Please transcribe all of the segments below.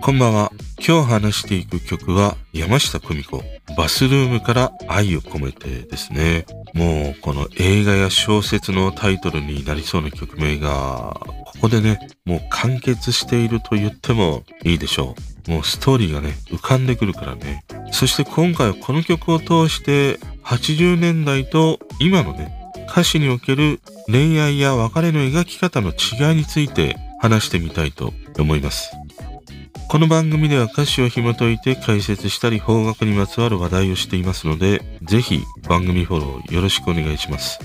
こんばんは。今日話していく曲は山下久美子、バスルームから愛を込めてですね。もうこの映画や小説のタイトルになりそうな曲名が、ここでね、もう完結していると言ってもいいでしょう。もうストーリーがね、浮かんでくるからね。そして今回はこの曲を通して80年代と今のね、歌詞における恋愛や別れの描き方の違いについて話してみたいと思います。この番組では歌詞を紐解いて解説したり方角にまつわる話題をしていますので、ぜひ番組フォローよろしくお願いします。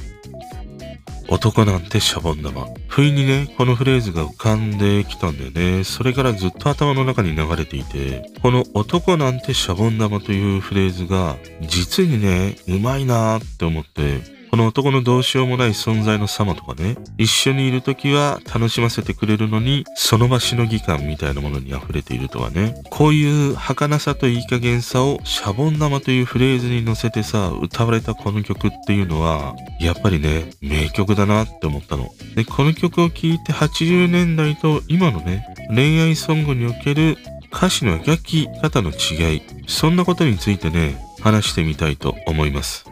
男なんてシャボン玉。不意にね、このフレーズが浮かんできたんだよね。それからずっと頭の中に流れていて、この男なんてシャボン玉というフレーズが、実にね、うまいなーって思って、この男のどうしようもない存在の様とかね、一緒にいる時は楽しませてくれるのに、その場しのぎ感みたいなものに溢れているとかね、こういう儚さといい加減さをシャボン玉というフレーズに乗せてさ、歌われたこの曲っていうのは、やっぱりね、名曲だなって思ったの。で、この曲を聴いて80年代と今のね、恋愛ソングにおける歌詞の描き方の違い、そんなことについてね、話してみたいと思います。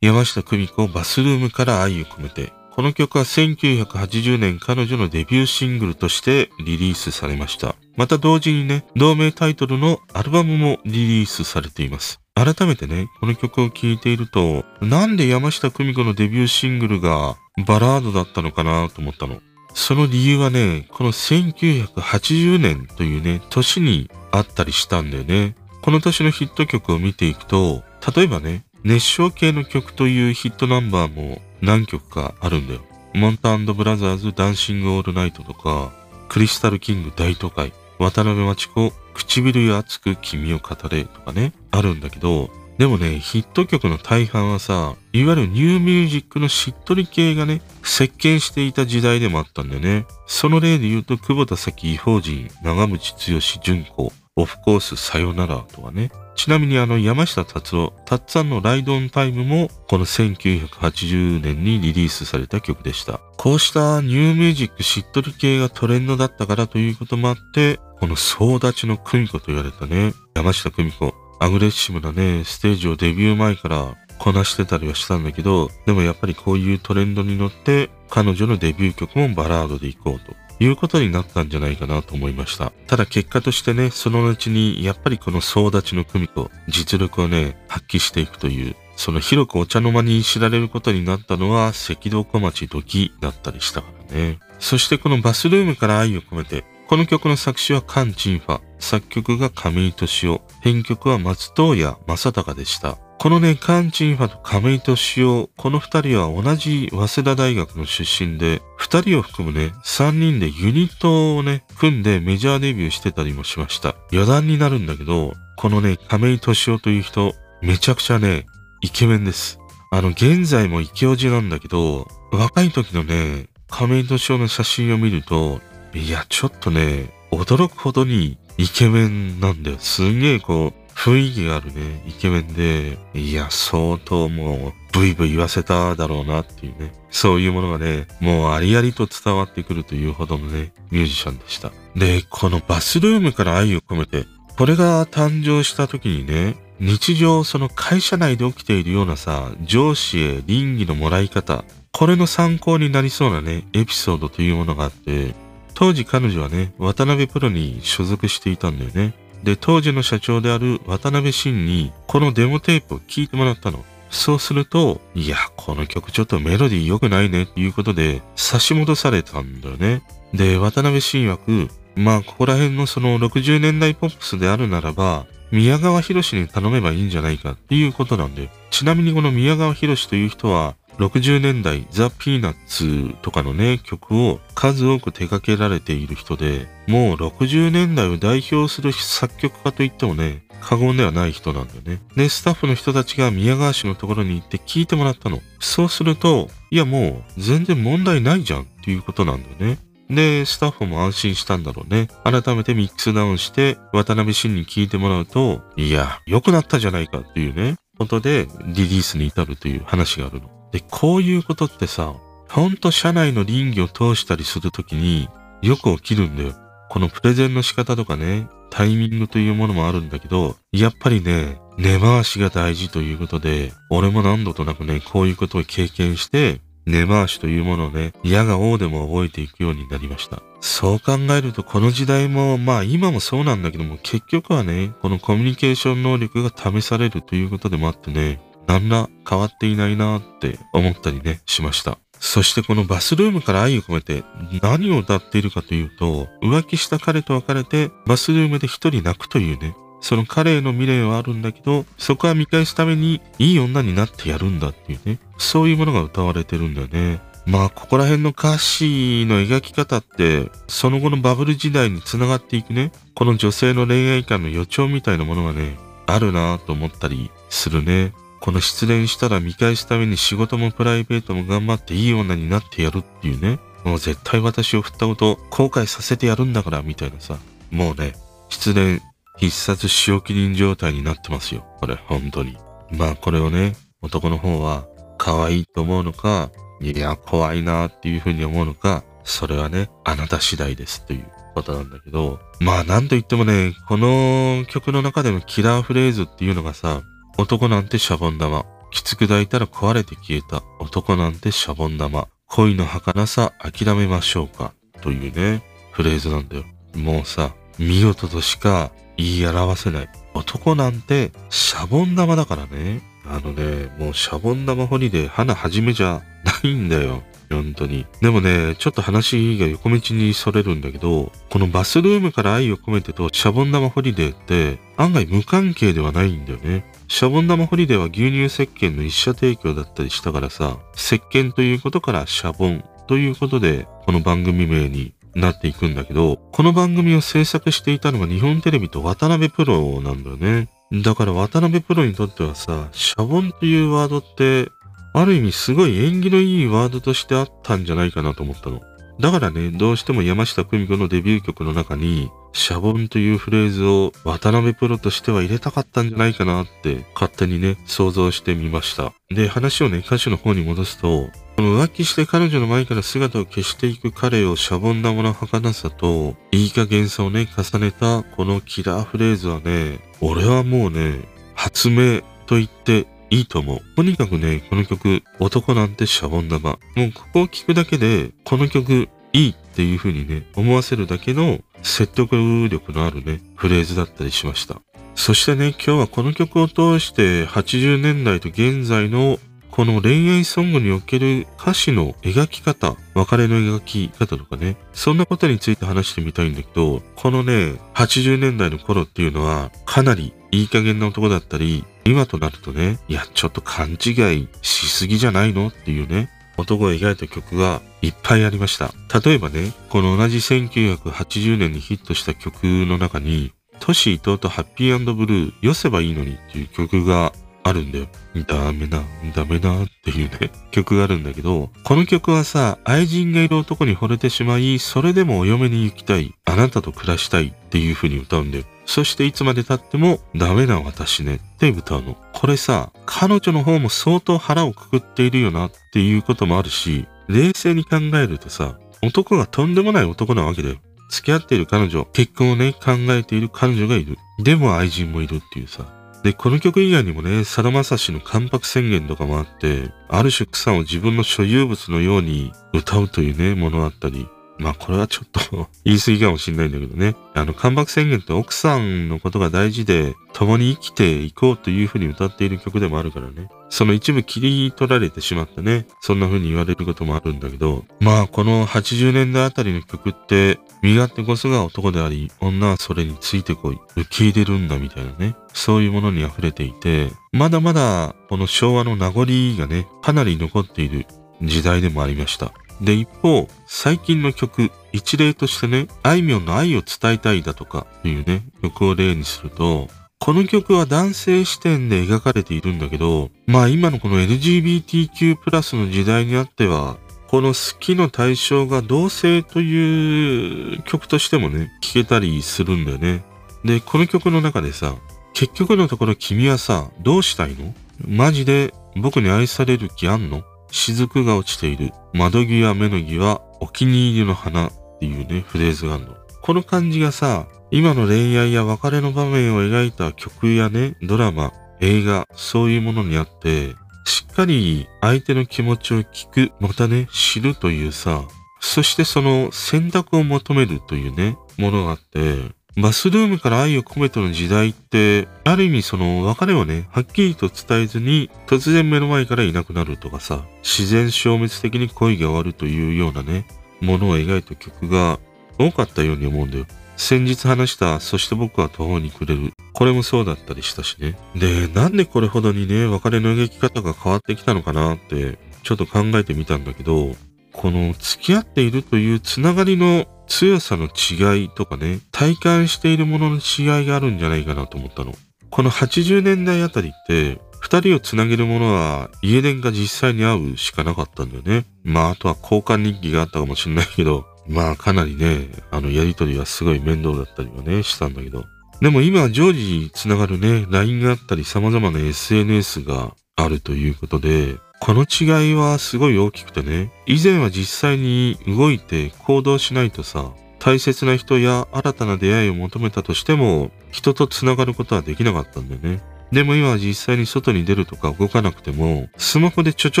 山下久美子バスルームから愛を込めて。この曲は1980年彼女のデビューシングルとしてリリースされました。また同時にね、同名タイトルのアルバムもリリースされています。改めてね、この曲を聴いていると、なんで山下久美子のデビューシングルがバラードだったのかなと思ったの。その理由はね、この1980年というね、年にあったりしたんだよね。この年のヒット曲を見ていくと、例えばね、熱唱系の曲というヒットナンバーも何曲かあるんだよ。モンタブラザーズダンシングオールナイトとか、クリスタルキング大都会、渡辺真知子、唇よ熱く君を語れとかね、あるんだけど、でもね、ヒット曲の大半はさ、いわゆるニューミュージックのしっとり系がね、席巻していた時代でもあったんだよね。その例で言うと、久保田咲異邦人、長渕剛純子、オフコースさよならとかね。ちなみにあの山下達郎、たっつぁんのライドオンタイムもこの1980年にリリースされた曲でした。こうしたニューミュージックしっとり系がトレンドだったからということもあって、この総立ちの久美子と言われたね、山下久美子、アグレッシブなね、ステージをデビュー前からこなしてたりはしたんだけど、でもやっぱりこういうトレンドに乗って彼女のデビュー曲もバラードでいこうと。いうことになったんじゃないかなと思いました。ただ結果としてね、その後にやっぱりこの総立ちの久美子、実力をね、発揮していくという、その広くお茶の間に知られることになったのは赤道小町時だったりしたからね。そしてこのバスルームから愛を込めて、この曲の作詞はカン・チンファ、作曲が亀井敏夫、編曲は松任谷正隆でした。このね、カンチンファと亀井敏夫、この二人は同じ早稲田大学の出身で、二人を含むね、三人でユニットをね、組んでメジャーデビューしてたりもしました。余談になるんだけど、このね、亀井敏夫という人、めちゃくちゃね、イケメンです。あの、現在もイケオジなんだけど、若い時のね、亀井敏夫の写真を見ると、いや、ちょっとね、驚くほどにイケメンなんだよ。すんげえこう、雰囲気があるね、イケメンで、いや、相当もう、ブイブイ言わせただろうなっていうね、そういうものがね、もうありありと伝わってくるというほどのね、ミュージシャンでした。で、このバスルームから愛を込めて、これが誕生した時にね、日常その会社内で起きているようなさ、上司へ倫理のもらい方、これの参考になりそうなね、エピソードというものがあって、当時彼女はね、渡辺プロに所属していたんだよね。で、当時の社長である渡辺晋に、このデモテープを聞いてもらったの。そうすると、いや、この曲ちょっとメロディー良くないねっていうことで、差し戻されたんだよね。で、渡辺晋枠、まあ、ここら辺のその60年代ポップスであるならば、宮川博士に頼めばいいんじゃないかっていうことなんで、ちなみにこの宮川博士という人は、60年代ザ・ピーナッツとかのね、曲を数多く手掛けられている人で、もう60年代を代表する作曲家といってもね、過言ではない人なんだよね。で、スタッフの人たちが宮川氏のところに行って聞いてもらったの。そうすると、いやもう全然問題ないじゃんっていうことなんだよね。で、スタッフも安心したんだろうね。改めてミックスダウンして、渡辺晋に聞いてもらうと、いや、良くなったじゃないかっていうね、ことでリリースに至るという話があるの。で、こういうことってさ、ほんと社内の倫理を通したりするときによく起きるんだよ。このプレゼンの仕方とかね、タイミングというものもあるんだけど、やっぱりね、根回しが大事ということで、俺も何度となくね、こういうことを経験して、根回しというものをね、嫌が王でも覚えていくようになりました。そう考えるとこの時代も、まあ今もそうなんだけども、結局はね、このコミュニケーション能力が試されるということでもあってね、何ら変わっていないなって思ったりね、しました。そしてこのバスルームから愛を込めて何を歌っているかというと、浮気した彼と別れてバスルームで一人泣くというね、その彼への未練はあるんだけど、そこは見返すためにいい女になってやるんだっていうね、そういうものが歌われてるんだよね。まあ、ここら辺の歌詞の描き方って、その後のバブル時代に繋がっていくね、この女性の恋愛観の予兆みたいなものがね、あるなぁと思ったりするね。この失恋したら見返すために仕事もプライベートも頑張っていい女になってやるっていうね。もう絶対私を振ったこと後悔させてやるんだからみたいなさ。もうね、失恋必殺仕置き人状態になってますよ。これ、本当に。まあこれをね、男の方は可愛いと思うのか、いや、怖いなっていうふうに思うのか、それはね、あなた次第ですということなんだけど、まあなんと言ってもね、この曲の中でのキラーフレーズっていうのがさ、男なんてシャボン玉。きつく抱いたら壊れて消えた。男なんてシャボン玉。恋の儚さ諦めましょうか。というね、フレーズなんだよ。もうさ、見事としか言い表せない。男なんてシャボン玉だからね。あのね、もうシャボン玉ホリデーの話じゃないんだよ。本当に。でもね、ちょっと話が横道にそれるんだけど、このバスルームから愛を込めてとシャボン玉ホリデーって案外無関係ではないんだよね。シャボン玉ホリデーは牛乳石鹸の一社提供だったりしたからさ、石鹸ということからシャボンということで、この番組名になっていくんだけど、この番組を制作していたのが日本テレビと渡辺プロなんだよね。だから渡辺プロにとってはさ、シャボンというワードって、ある意味すごい縁起のいいワードとしてあったんじゃないかなと思ったの。だからね、どうしても山下久美子のデビュー曲の中に、シャボンというフレーズを渡辺プロとしては入れたかったんじゃないかなって勝手にね、想像してみました。で、話をね、歌詞の方に戻すと、この浮気して彼女の前から姿を消していく彼をシャボン玉の儚さと、いい加減さをね、重ねたこのキラーフレーズはね、俺はもうね、発明と言っていいと思う。とにかくね、この曲、男なんてシャボン玉。もうここを聞くだけで、この曲、いいっていう風にね、思わせるだけの説得力のあるね、フレーズだったりしました。そしてね、今日はこの曲を通して80年代と現在のこの恋愛ソングにおける歌詞の描き方、別れの描き方とかね、そんなことについて話してみたいんだけど、このね、80年代の頃っていうのは、かなりいい加減な男だったり、今となるとね、いや、ちょっと勘違いしすぎじゃないのっていうね、男を描いた曲がいっぱいありました。例えばね、この同じ1980年にヒットした曲の中に、トシ伊藤とハッピーブルー、寄せばいいのにっていう曲があるんだよ。ダメな、ダメなっていうね、曲があるんだけど、この曲はさ、愛人がいる男に惚れてしまい、それでもお嫁に行きたい、あなたと暮らしたいっていう風に歌うんだよ。そしていつまで経ってもダメな私ねって歌うの。これさ、彼女の方も相当腹をくくっているよなっていうこともあるし、冷静に考えるとさ、男がとんでもない男なわけだよ。付き合っている彼女、結婚をね、考えている彼女がいる。でも愛人もいるっていうさ。で、この曲以外にもね、さだまさしの関白宣言とかもあって、ある種草を自分の所有物のように歌うというね、ものあったり、まあこれはちょっと 言い過ぎかもしれないんだけどね。あの、関白宣言って奥さんのことが大事で、共に生きていこうというふうに歌っている曲でもあるからね。その一部切り取られてしまったね。そんな風に言われることもあるんだけど、まあこの80年代あたりの曲って、身勝手こそが男であり、女はそれについてこい、受け入れるんだみたいなね。そういうものに溢れていて、まだまだこの昭和の名残がね、かなり残っている時代でもありました。で、一方、最近の曲、一例としてね、あいみょんの愛を伝えたいだとかというね、曲を例にすると、この曲は男性視点で描かれているんだけど、まあ今のこの LGBTQ+ の時代にあっては、この好きの対象が同性という曲としてもね、聴けたりするんだよね。で、この曲の中でさ、結局のところ君はさ、どうしたいの？マジで僕に愛される気あんの？雫が落ちている。窓際目の際、お気に入りの花っていうね、フレーズがあるの。この感じがさ、今の恋愛や別れの場面を描いた曲やね、ドラマ、映画、そういうものにあって、しっかり相手の気持ちを聞く、またね、知るというさ、そしてその選択を求めるというね、ものがあって、バスルームから愛を込めての時代って、ある意味その別れをね、はっきりと伝えずに、突然目の前からいなくなるとかさ、自然消滅的に恋が終わるというようなね、ものを描いた曲が多かったように思うんだよ。先日話した、そして僕は途方に暮れる。これもそうだったりしたしね。で、なんでこれほどにね、別れの描き方が変わってきたのかなって、ちょっと考えてみたんだけど、この付き合っているというつながりの強さの違いとかね、体感しているものの違いがあるんじゃないかなと思ったの。この80年代あたりって、二人をつなげるものは家電が実際に会うしかなかったんだよね。まああとは交換日記があったかもしれないけど、まあかなりね、あのやりとりはすごい面倒だったりはね、したんだけど。でも今は常時つながるね、LINE があったり様々な SNS があるということで、この違いはすごい大きくてね、以前は実際に動いて行動しないとさ、大切な人や新たな出会いを求めたとしても、人と繋がることはできなかったんだよね。でも今は実際に外に出るとか動かなくても、スマホでちょち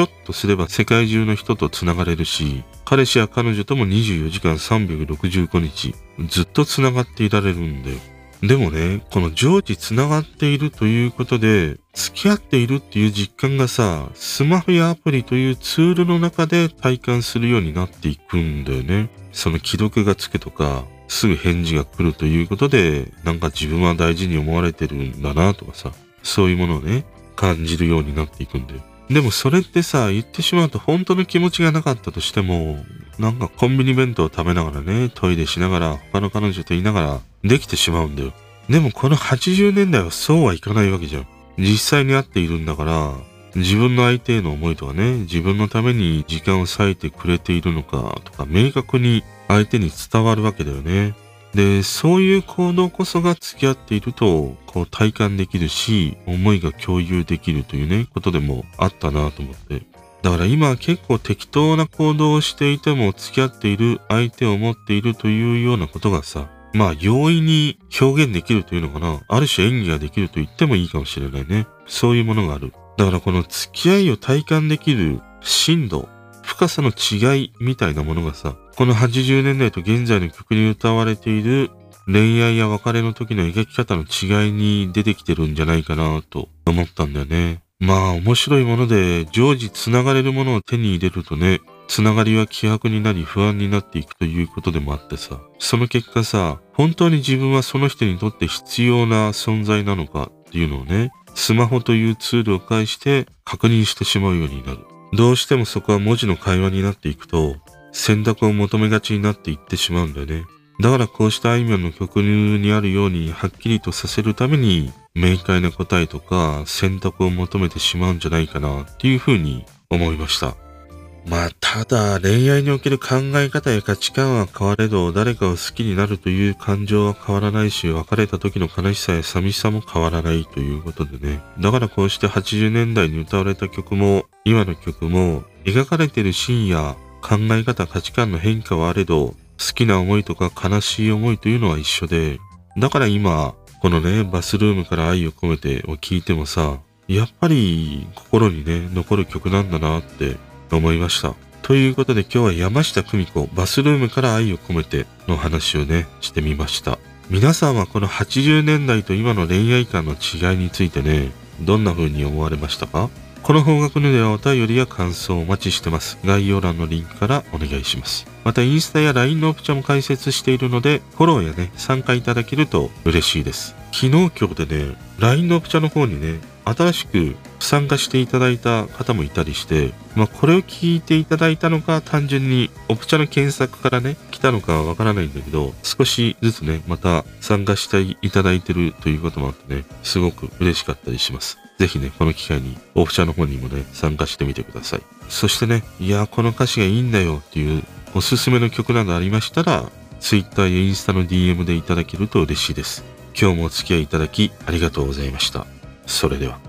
ょっとすれば世界中の人と繋がれるし、彼氏や彼女とも24時間365日、ずっと繋がっていられるんだよ。でもね、この常時繋がっているということで、付き合っているっていう実感がさ、スマホやアプリというツールの中で体感するようになっていくんだよね。その既読がつくとか、すぐ返事が来るということで、なんか自分は大事に思われてるんだなとかさ、そういうものをね、感じるようになっていくんだよ。でもそれってさ、言ってしまうと本当の気持ちがなかったとしても、なんかコンビニ弁当を食べながらね、トイレしながら、他の彼女と言いながら、できてしまうんだよ。でもこの80年代はそうはいかないわけじゃん。実際に会っているんだから、自分の相手への思いとかね、自分のために時間を割いてくれているのかとか、明確に相手に伝わるわけだよね。で、そういう行動こそが付き合っていると、こう体感できるし、思いが共有できるというね、ことでもあったなと思って。だから今結構適当な行動をしていても付き合っている相手を持っているというようなことがさ、まあ容易に表現できるというのかな。ある種演技ができると言ってもいいかもしれないね。そういうものがある。だからこの付き合いを体感できる深度、深さの違いみたいなものがさ、この80年代と現在の曲に歌われている恋愛や別れの時の描き方の違いに出てきてるんじゃないかなと思ったんだよね。まあ面白いもので常時繋がれるものを手に入れるとね、繋がりは希薄になり不安になっていくということでもあってさ、その結果さ、本当に自分はその人にとって必要な存在なのかっていうのをね、スマホというツールを介して確認してしまうようになる。どうしてもそこは文字の会話になっていくと、選択を求めがちになっていってしまうんだよね。だからこうしたあいみょんの曲にあるようにはっきりとさせるために明快な答えとか選択を求めてしまうんじゃないかなっていうふうに思いました。まあ、ただ、恋愛における考え方や価値観は変われど、誰かを好きになるという感情は変わらないし、別れた時の悲しさや寂しさも変わらないということでね。だからこうして80年代に歌われた曲も、今の曲も、描かれているシーンや考え方、価値観の変化はあれど、好きな思いとか悲しい思いというのは一緒で、だから今、このね、バスルームから愛を込めてを聞いてもさ、やっぱり心にね、残る曲なんだなって思いました。ということで今日は山下久美子バスルームから愛を込めての話をね、してみました。皆さんはこの80年代と今の恋愛観の違いについてね、どんな風に思われましたか？この方角のではお便りや感想をお待ちしてます。概要欄のリンクからお願いします。またインスタや LINE のオプションも開設しているので、フォローやね、参加いただけると嬉しいです。昨日今日でね、LINE のオプションの方にね、新しく参加していただいた方もいたりして、まあ、これを聞いていただいたのか、単純にオプチャの検索からね、来たのかわからないんだけど、少しずつね、また参加していただいてるということもあってね、すごく嬉しかったりします。ぜひね、この機会に、オプチャの方にもね、参加してみてください。そしてね、いや、この歌詞がいいんだよっていうおすすめの曲などありましたら、Twitter やインスタの DM でいただけると嬉しいです。今日もお付き合いいただきありがとうございました。それでは。